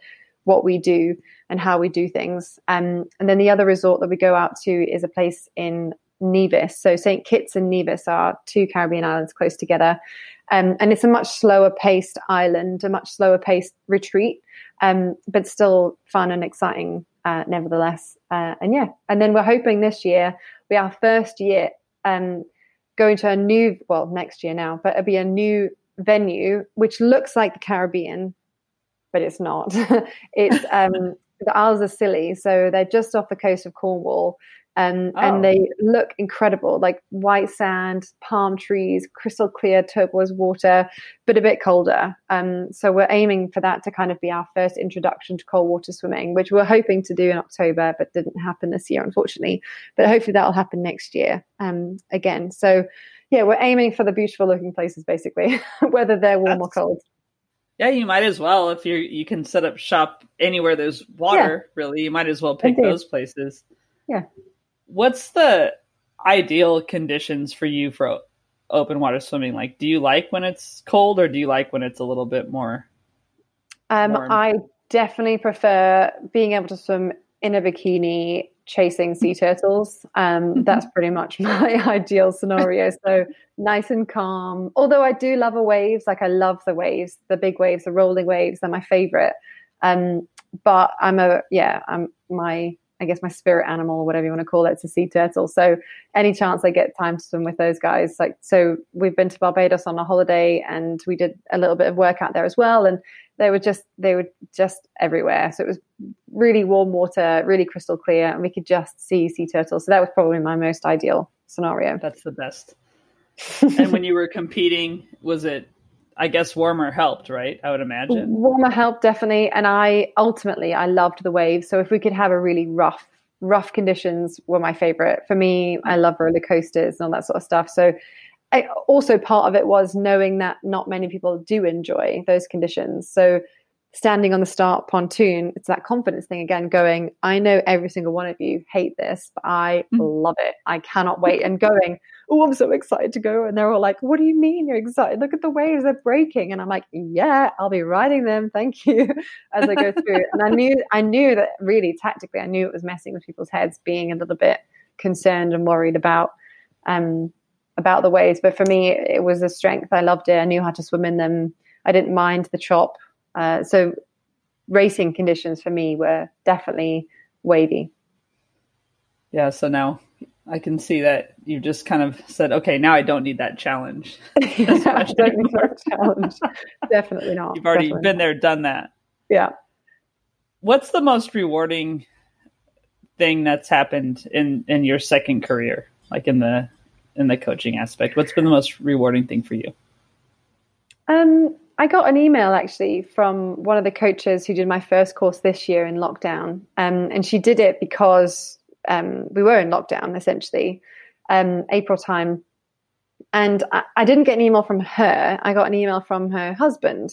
what we do and how we do things. Um, and then the other resort that we go out to is a place in Nevis. So St. Kitts and Nevis are two Caribbean islands close together. Um, and it's a much slower paced island, a much slower paced retreat, um, but still fun and exciting uh, nevertheless. Uh, and yeah, and then we're hoping this year we our first year um, going to a new, well, next year now, but it'll be a new venue which looks like the Caribbean, but it's not. it's um, the Isles of Scilly, so they're just off the coast of Cornwall. Um, oh. And they look incredible, like white sand, palm trees, crystal clear turquoise water, but a bit colder. Um, so we're aiming for that to kind of be our first introduction to cold water swimming, which we're hoping to do in October, but didn't happen this year, unfortunately. But hopefully that'll happen next year um, again. So yeah, we're aiming for the beautiful looking places, basically, whether they're warm That's, or cold. Yeah, you might as well if you you can set up shop anywhere there's water. Yeah. Really, you might as well pick Indeed. those places. Yeah. What's the ideal conditions for you for open water swimming? Like, do you like when it's cold, or do you like when it's a little bit more? Um, I definitely prefer being able to swim in a bikini chasing sea turtles. Um, that's pretty much my ideal scenario. So nice and calm. Although I do love a waves, like I love the waves, the big waves, the rolling waves. They're my favorite. Um, but I'm a yeah, I'm my I guess my spirit animal or whatever you want to call it, it's a sea turtle. So any chance I get time to swim with those guys, like so we've been to Barbados on a holiday and we did a little bit of work out there as well. And they were just they were just everywhere. So it was really warm water, really crystal clear, and we could just see sea turtles. So that was probably my most ideal scenario. That's the best. and when you were competing, was it I guess warmer helped, right? I would imagine. Warmer helped definitely, and I ultimately I loved the waves. So if we could have a really rough, rough conditions were my favorite. For me, I love roller coasters and all that sort of stuff. So I, also part of it was knowing that not many people do enjoy those conditions. So standing on the start pontoon, it's that confidence thing again, going, I know every single one of you hate this, but I mm. love it. I cannot wait. And going, oh, I'm so excited to go. And they're all like, what do you mean you're excited? Look at the waves, they're breaking. And I'm like, yeah, I'll be riding them. Thank you. As I go through. and I knew, I knew that really tactically, I knew it was messing with people's heads, being a little bit concerned and worried about, um, about the waves. But for me, it was a strength. I loved it. I knew how to swim in them. I didn't mind the chop. Uh, so racing conditions for me were definitely wavy. Yeah. So now I can see that you just kind of said, okay, now I don't need that challenge. yeah, don't need that challenge. Definitely not. You've already Definitely been there, done that. Yeah. What's the most rewarding thing that's happened in in your second career, like in the in the coaching aspect? What's been the most rewarding thing for you? Um, I got an email actually from one of the coaches who did my first course this year in lockdown, um, and she did it because um, we were in lockdown essentially, um, April time, and I, I, didn't get an email from her. I got an email from her husband,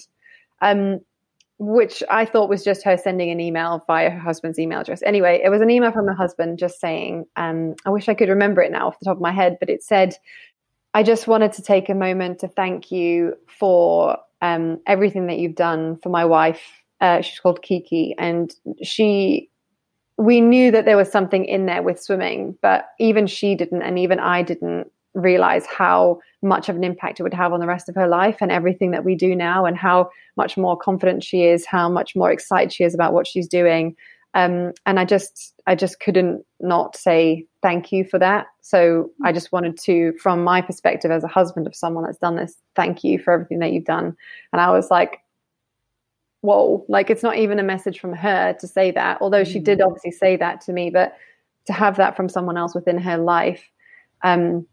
um, which I thought was just her sending an email via her husband's email address. Anyway, it was an email from her husband just saying, um, I wish I could remember it now off the top of my head, but it said, I just wanted to take a moment to thank you for um, everything that you've done for my wife. Uh, she's called Kiki, and she we knew that there was something in there with swimming, but even she didn't, and even I didn't realize how much of an impact it would have on the rest of her life and everything that we do now, and how much more confident she is, how much more excited she is about what she's doing. Um, and I just, I just couldn't not say thank you for that. So I just wanted to, from my perspective as a husband of someone that's done this, thank you for everything that you've done. And I was like, whoa, like it's not even a message from her to say that, although she did mm. obviously say that to me, but to have that from someone else within her life, um,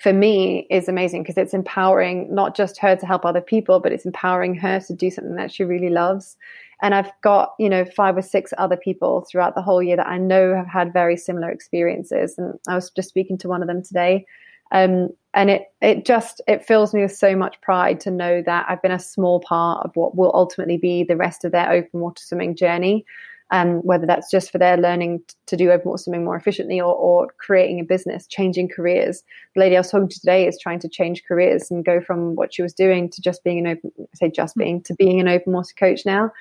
for me is amazing because it's empowering not just her to help other people, but it's empowering her to do something that she really loves. And I've got, you know, five or six other people throughout the whole year that I know have had very similar experiences. And I was just speaking to one of them today um, and it it just it fills me with so much pride to know that I've been a small part of what will ultimately be the rest of their open water swimming journey. um, whether that's just for their learning to do open water swimming more efficiently or, or creating a business, changing careers. The lady I was talking to today is trying to change careers and go from what she was doing to just being an open, I say just being, to being an open water coach now.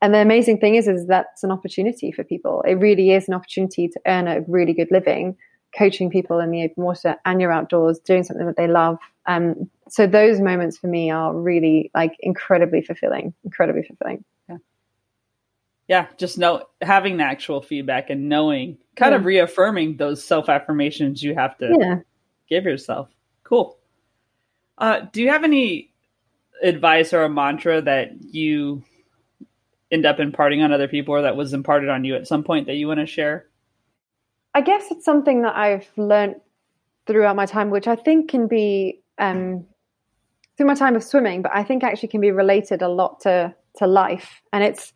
And the amazing thing is, is that's an opportunity for people. It really is an opportunity to earn a really good living, coaching people in the open water and you're outdoors, doing something that they love. Um, so those moments for me are really like incredibly fulfilling, incredibly fulfilling yeah just know having the actual feedback and knowing kind yeah. of reaffirming those self affirmations you have to yeah. give yourself cool uh, do you have any advice or a mantra that you end up imparting on other people or that was imparted on you at some point that you want to share i guess it's something that i've learned throughout my time which i think can be um, through my time of swimming but i think actually can be related a lot to to life and it's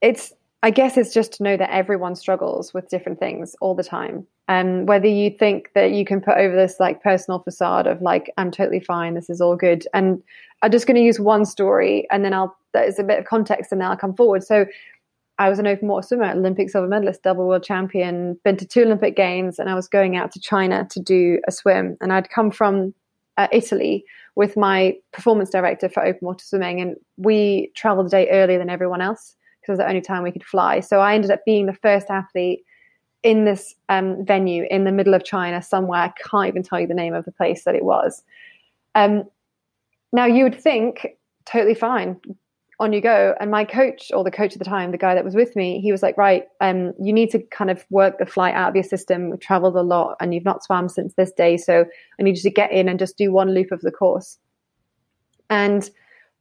it's I guess it's just to know that everyone struggles with different things all the time. And whether you think that you can put over this like personal facade of like, I'm totally fine, this is all good. And I'm just going to use one story and then I'll, there's a bit of context and then I'll come forward. So I was an open water swimmer, Olympic silver medalist, double world champion, been to two Olympic games, and I was going out to China to do a swim. And I'd come from uh, Italy with my performance director for open water swimming, and we traveled a day earlier than everyone else because it was the only time we could fly. So I ended up being the first athlete in this um, venue in the middle of China somewhere. I can't even tell you the name of the place that it was. Um, now you would think totally fine, on you go. And my coach, or the coach at the time, the guy that was with me, he was like, right, um, you need to kind of work the flight out of your system. We've traveled a lot and you've not swam since this day. So I need you to get in and just do one loop of the course. And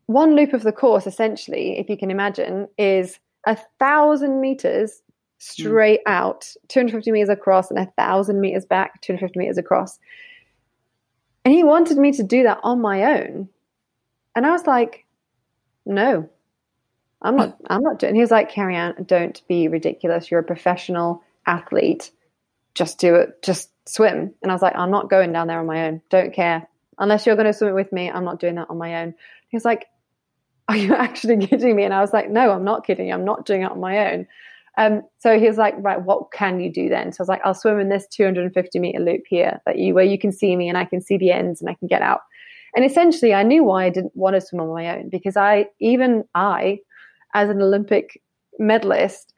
one loop of the course, essentially, if you can imagine, is a thousand meters straight mm. out, 250 meters across, and a thousand meters back, 250 meters across. And he wanted me to do that on my own. And I was like, no, I'm not, I'm not doing. He was like, Keri-Anne, don't be ridiculous. You're a professional athlete. Just do it. Just swim. And I was like, I'm not going down there on my own. Don't care. Unless you're going to swim with me, I'm not doing that on my own. He was like, are you actually kidding me? And I was like, no, I'm not kidding. I'm not doing it on my own. Um, so he was like, right, what can you do then? So I was like, I'll swim in this 250 meter loop here that you, where you can see me and I can see the ends and I can get out. And essentially I knew why I didn't want to swim on my own because I, even I, as an Olympic medalist,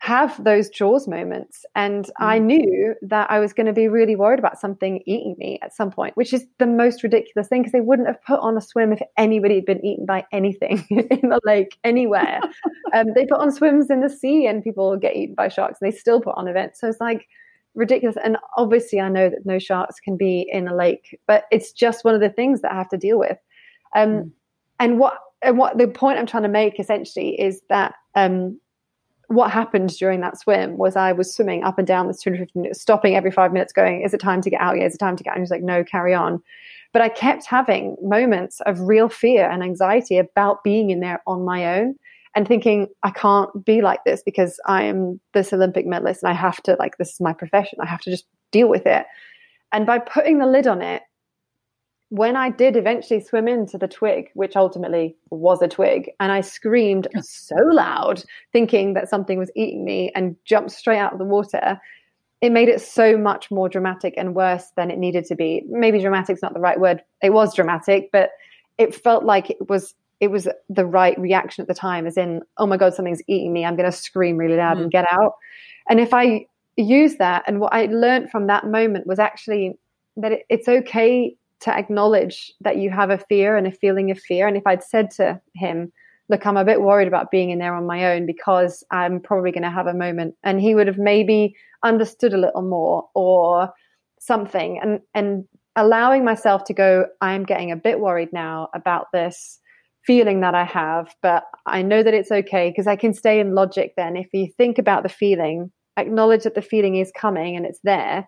have those jaws moments. And mm. I knew that I was going to be really worried about something eating me at some point, which is the most ridiculous thing because they wouldn't have put on a swim if anybody had been eaten by anything in the lake anywhere. um, they put on swims in the sea and people get eaten by sharks and they still put on events. So it's like ridiculous. And obviously, I know that no sharks can be in a lake, but it's just one of the things that I have to deal with. Um, mm. And what and what the point I'm trying to make essentially is that um, what happened during that swim was I was swimming up and down this 250 minutes, stopping every five minutes, going, "Is it time to get out? Yeah, is it time to get out?" And he's like, "No, carry on." But I kept having moments of real fear and anxiety about being in there on my own and thinking, I can't be like this because I am this Olympic medalist and I have to, like, this is my profession. I have to just deal with it. And by putting the lid on it, when I did eventually swim into the twig, which ultimately was a twig, and I screamed so loud, thinking that something was eating me, and jumped straight out of the water, it made it so much more dramatic and worse than it needed to be. Maybe dramatic is not the right word. It was dramatic, but it felt like it was it was the right reaction at the time, as in, oh my god, something's eating me. I'm going to scream really loud mm. and get out. And if I use that, and what I learned from that moment was actually that it, it's okay to acknowledge that you have a fear and a feeling of fear. And if I'd said to him, look, I'm a bit worried about being in there on my own because I'm probably going to have a moment. And he would have maybe understood a little more or something. And, and allowing myself to go, I'm getting a bit worried now about this feeling that I have, but I know that it's okay because I can stay in logic then. If you think about the feeling, acknowledge that the feeling is coming and it's there,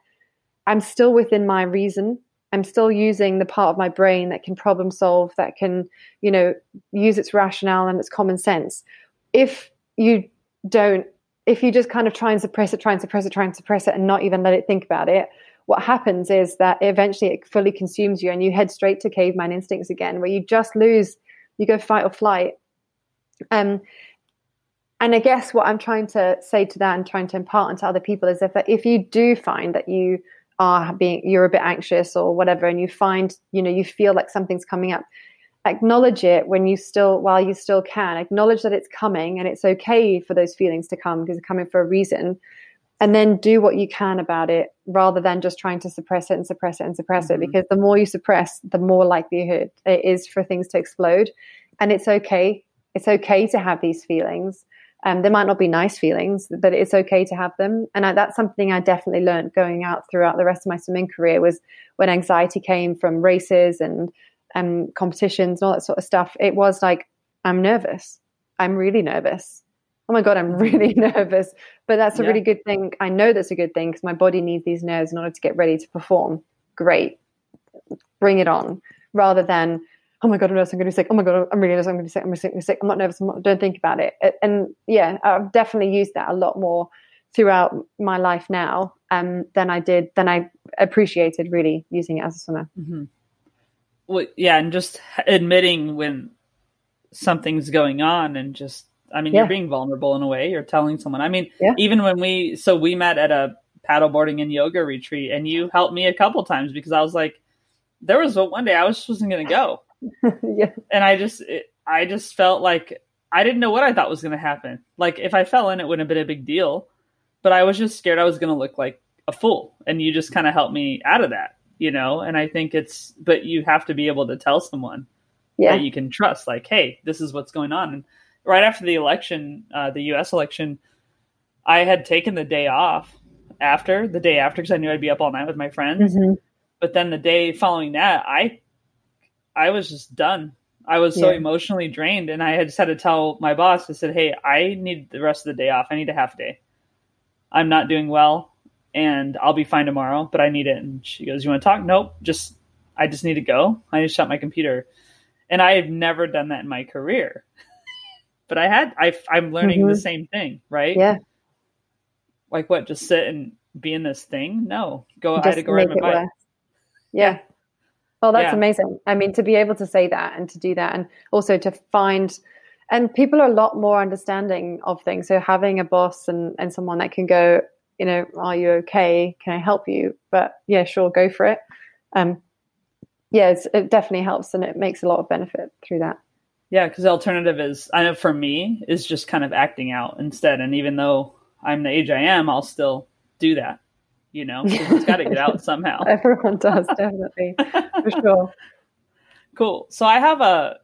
I'm still within my reason I'm still using the part of my brain that can problem solve, that can, you know, use its rationale and its common sense. If you don't, if you just kind of try and suppress it, try and suppress it, try and suppress it, and not even let it think about it, what happens is that eventually it fully consumes you and you head straight to caveman instincts again, where you just lose, you go fight or flight. Um, and I guess what I'm trying to say to that and trying to impart onto other people is if if you do find that you are being you're a bit anxious or whatever, and you find you know you feel like something's coming up, acknowledge it when you still while you still can. Acknowledge that it's coming and it's okay for those feelings to come because they're coming for a reason. And then do what you can about it rather than just trying to suppress it and suppress it and suppress mm-hmm. it. Because the more you suppress, the more likelihood it is for things to explode. And it's okay. It's okay to have these feelings um, they might not be nice feelings, but it's okay to have them. And I, that's something I definitely learned going out throughout the rest of my swimming career was when anxiety came from races and um, competitions and all that sort of stuff. It was like, I'm nervous. I'm really nervous. Oh my God, I'm really nervous. But that's a yeah. really good thing. I know that's a good thing because my body needs these nerves in order to get ready to perform. Great. Bring it on. Rather than, oh my god, I'm nervous, I'm going to be sick. Oh my god, I'm really nervous, I'm going to be sick. I'm sick, I'm sick. I'm not nervous. I'm not, don't think about it. And yeah, I've definitely used that a lot more throughout my life now um, than I did than I appreciated really using it as a swimmer. Mm-hmm. Well, yeah, and just admitting when something's going on and just I mean, yeah. you're being vulnerable in a way. You're telling someone. I mean, yeah. even when we so we met at a paddleboarding and yoga retreat, and you helped me a couple times because I was like, there was one day I was just wasn't going to go, yeah. And I just, it, I just felt like I didn't know what I thought was going to happen. Like if I fell in, it wouldn't have been a big deal, but I was just scared I was going to look like a fool. And you just kind of helped me out of that, you know? And I think it's, but you have to be able to tell someone yeah. that you can trust, like, hey, this is what's going on. And right after the election, uh, the U.S. election, I had taken the day off after the day after because I knew I'd be up all night with my friends. Mm-hmm. But then the day following that, I I was just done. I was so yeah. emotionally drained, and I had just had to tell my boss. I said, "Hey, I need the rest of the day off. I need a half day. I'm not doing well, and I'll be fine tomorrow, but I need it." And she goes, "You want to talk?" Nope. Just I just need to go. I just shut my computer, and I have never done that in my career. But I had. I, I'm learning mm-hmm. the same thing, right? Yeah. Like what? Just sit and be in this thing? No. Go. Just I had to go ride my bike. Yeah. Well, that's yeah. amazing. I mean, to be able to say that and to do that, and also to find, and people are a lot more understanding of things. So having a boss and, and someone that can go, you know, are you okay? Can I help you? But yeah, sure, go for it. Um, yeah, it definitely helps and it makes a lot of benefit through that. Yeah, because the alternative is, I know for me, is just kind of acting out instead. And even though I'm the age I am, I'll still do that you know? It's got to get out somehow. Everyone does definitely. For sure. Cool. So i have a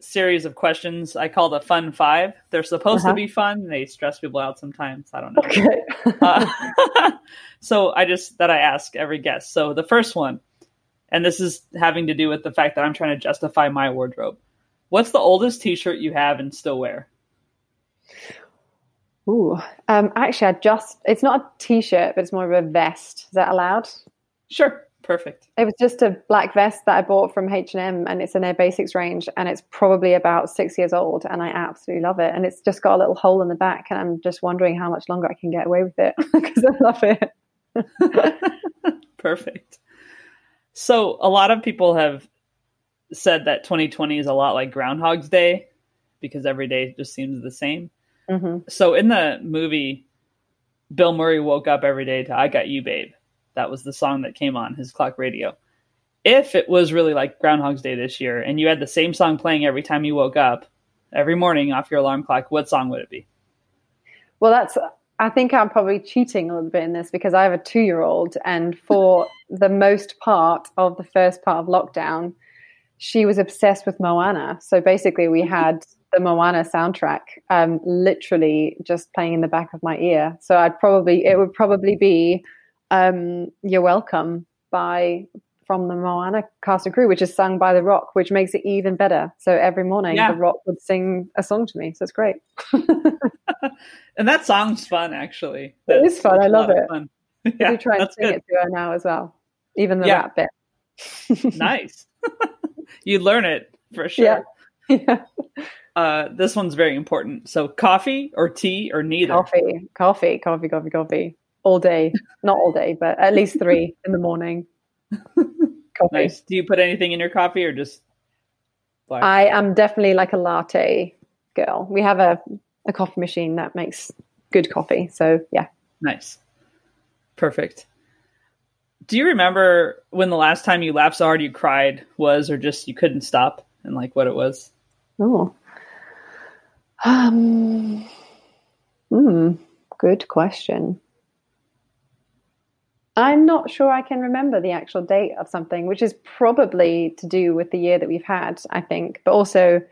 series of questions. I call the fun five. They're supposed uh-huh. to be fun. They stress people out sometimes. I don't know. Okay. uh, so i just that i ask every guest. So the first one and this is having to do with the fact that i'm trying to justify my wardrobe what's the oldest t-shirt you have and still wear Ooh, um, actually, I just, it's not a t shirt, but it's more of a vest. Is that allowed? Sure. Perfect. It was just a black vest that I bought from H&M and it's in their basics range and it's probably about six years old and I absolutely love it. And it's just got a little hole in the back and I'm just wondering how much longer I can get away with it because I love it. Perfect. So a lot of people have said that 2020 is a lot like Groundhog's Day because every day just seems the same. Mm-hmm. So in the movie, Bill Murray woke up every day to "I Got You, Babe." That was the song that came on his clock radio. If it was really like Groundhog's Day this year, and you had the same song playing every time you woke up, every morning off your alarm clock, what song would it be? Well, that's. I think I'm probably cheating a little bit in this because I have a two-year-old, and for the most part of the first part of lockdown, she was obsessed with Moana. So basically, we had the Moana soundtrack, um, literally just playing in the back of my ear. So I'd probably it would probably be um, "You're Welcome" by from the Moana cast and crew, which is sung by The Rock, which makes it even better. So every morning, yeah. The Rock would sing a song to me. So it's great. and that song's fun, actually. That's, it is fun. I love it. Fun. Yeah, I do try and sing good. it to her now as well, even the yeah. rap bit. nice. You learn it for sure. Yeah. yeah. Uh, this one's very important. So, coffee or tea or neither? Coffee, coffee, coffee, coffee, coffee. All day. Not all day, but at least three in the morning. Coffee. Nice. Do you put anything in your coffee or just black? I am definitely like a latte girl. We have a a coffee machine that makes good coffee. So yeah. Nice. Perfect. Do you remember when the last time you laughed so hard you cried was, or just you couldn't stop, and like what it was? Oh, um, hmm, good question. I'm not sure I can remember the actual date of something, which is probably to do with the year that we've had, I think, but also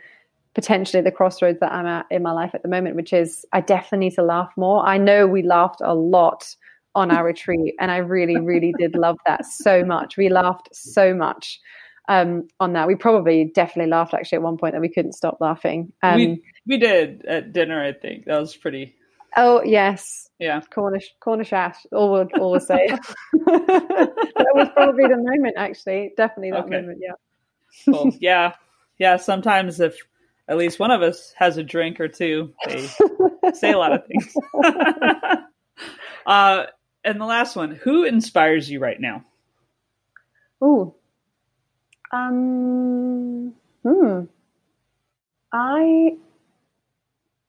potentially the crossroads that I'm at in my life at the moment, which is I definitely need to laugh more. I know we laughed a lot on our retreat, and I really, really did love that so much. We laughed so much um, on that. We probably definitely laughed actually at one point that we couldn't stop laughing. Um, we we did at dinner. I think that was pretty. Oh yes, yeah, Cornish Cornish ash. All we'll always say. that was probably the moment. Actually, definitely that okay. moment. Yeah. cool. Yeah, yeah. Sometimes if at least one of us has a drink or two, they say a lot of things. uh, and the last one, who inspires you right now? Oh, um, hmm. I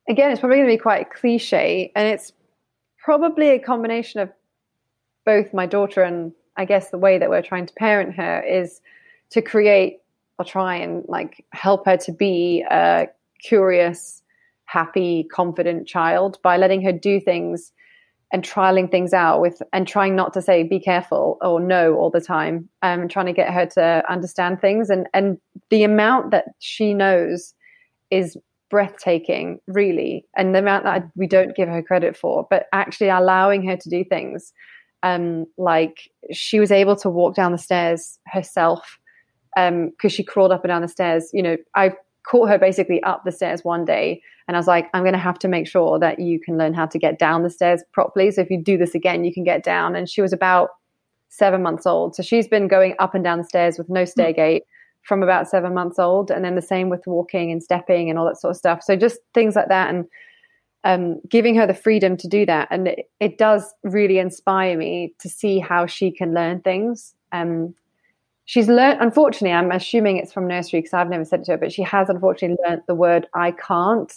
again, it's probably going to be quite cliche, and it's probably a combination of both my daughter and I guess the way that we're trying to parent her is to create or try and like help her to be a curious, happy, confident child by letting her do things and trialing things out with and trying not to say be careful or no all the time um, and trying to get her to understand things. And and the amount that she knows is breathtaking really. And the amount that we don't give her credit for but actually allowing her to do things um, like she was able to walk down the stairs herself because um, she crawled up and down the stairs. You know i caught her basically up the stairs one day and I was like, I'm going to have to make sure that you can learn how to get down the stairs properly. So if you do this again, you can get down. And she was about seven months old. So she's been going up and down the stairs with no stair gate from about seven months old. And then the same with walking and stepping and all that sort of stuff. So just things like that. And um, giving her the freedom to do that. And it, it, does really inspire me to see how she can learn things. Um, she's learned, unfortunately, I'm assuming it's from nursery because I've never said it to her, but she has unfortunately learned the word I can't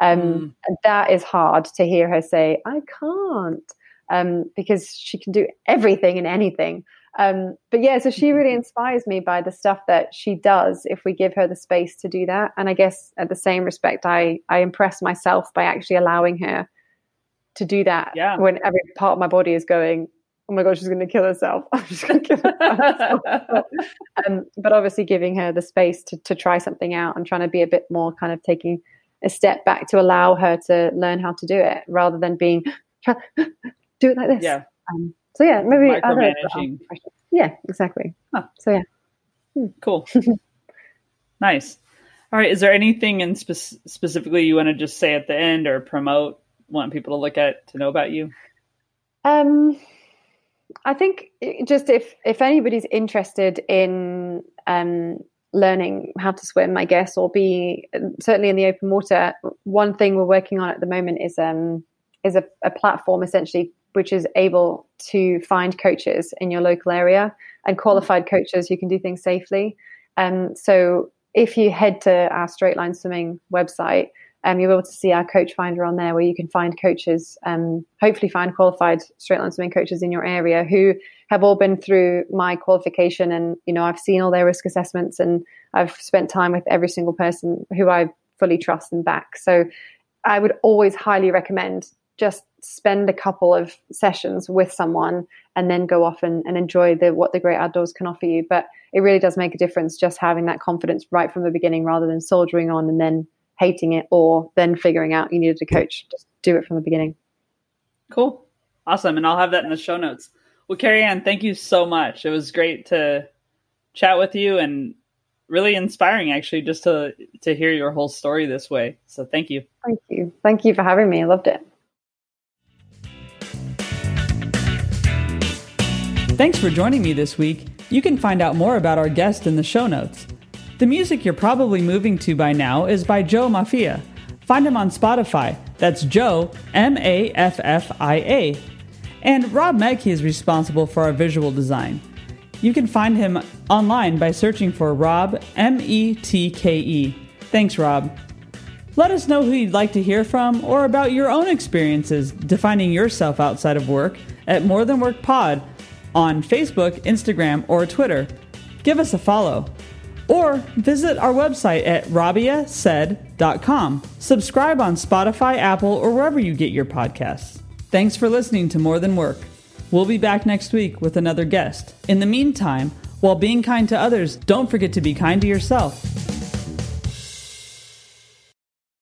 um, mm. That is hard to hear her say, I can't, um, because she can do everything and anything. Um, but yeah, so she really mm-hmm. inspires me by the stuff that she does if we give her the space to do that. And I guess at the same respect, I, I impress myself by actually allowing her to do that yeah. when every part of my body is going, oh my god, she's going to kill herself. I'm just going to kill herself. um, but obviously giving her the space to, to try something out and trying to be a bit more kind of taking – a step back to allow her to learn how to do it rather than being do it like this. Yeah. Um, so yeah, maybe micromanaging. yeah, exactly. Huh. So yeah, hmm. cool. nice. All right. Is there anything in spe- specifically you want to just say at the end or promote? Want people to look at to know about you? Um, I think just if if anybody's interested in um learning how to swim, I guess, or be certainly in the open water. One thing we're working on at the moment is um, is a, a platform essentially which is able to find coaches in your local area and qualified coaches who can do things safely. Um, so if you head to our straight line swimming website, um, you'll be able to see our coach finder on there where you can find coaches, um, hopefully find qualified straight line swimming coaches in your area who have all been through my qualification and you know I've seen all their risk assessments and I've spent time with every single person who I fully trust and back. So I would always highly recommend just spend a couple of sessions with someone and then go off and, and enjoy the what the great outdoors can offer you. But it really does make a difference just having that confidence right from the beginning rather than soldiering on and then hating it or then figuring out you needed a coach. Just do it from the beginning. Cool. Awesome. And I'll have that in the show notes. Well, Keri-Anne, thank you so much. It was great to chat with you and really inspiring actually just to to hear your whole story this way. So thank you. Thank you. Thank you for having me. I loved it. Thanks for joining me this week. You can find out more about our guest in the show notes. The music you're probably moving to by now is by Joe Maffia. Find him on Spotify. That's Joe, M A F F I A. And Rob Metke is responsible for our visual design. You can find him online by searching for Rob, M E T K E. Thanks, Rob. Let us know who you'd like to hear from or about your own experiences defining yourself outside of work at More Than Work Pod on Facebook, Instagram, or Twitter. Give us a follow. Or visit our website at rabiasaid.com. Subscribe on Spotify, Apple, or wherever you get your podcasts. Thanks for listening to More Than Work. We'll be back next week with another guest. In the meantime, while being kind to others, don't forget to be kind to yourself.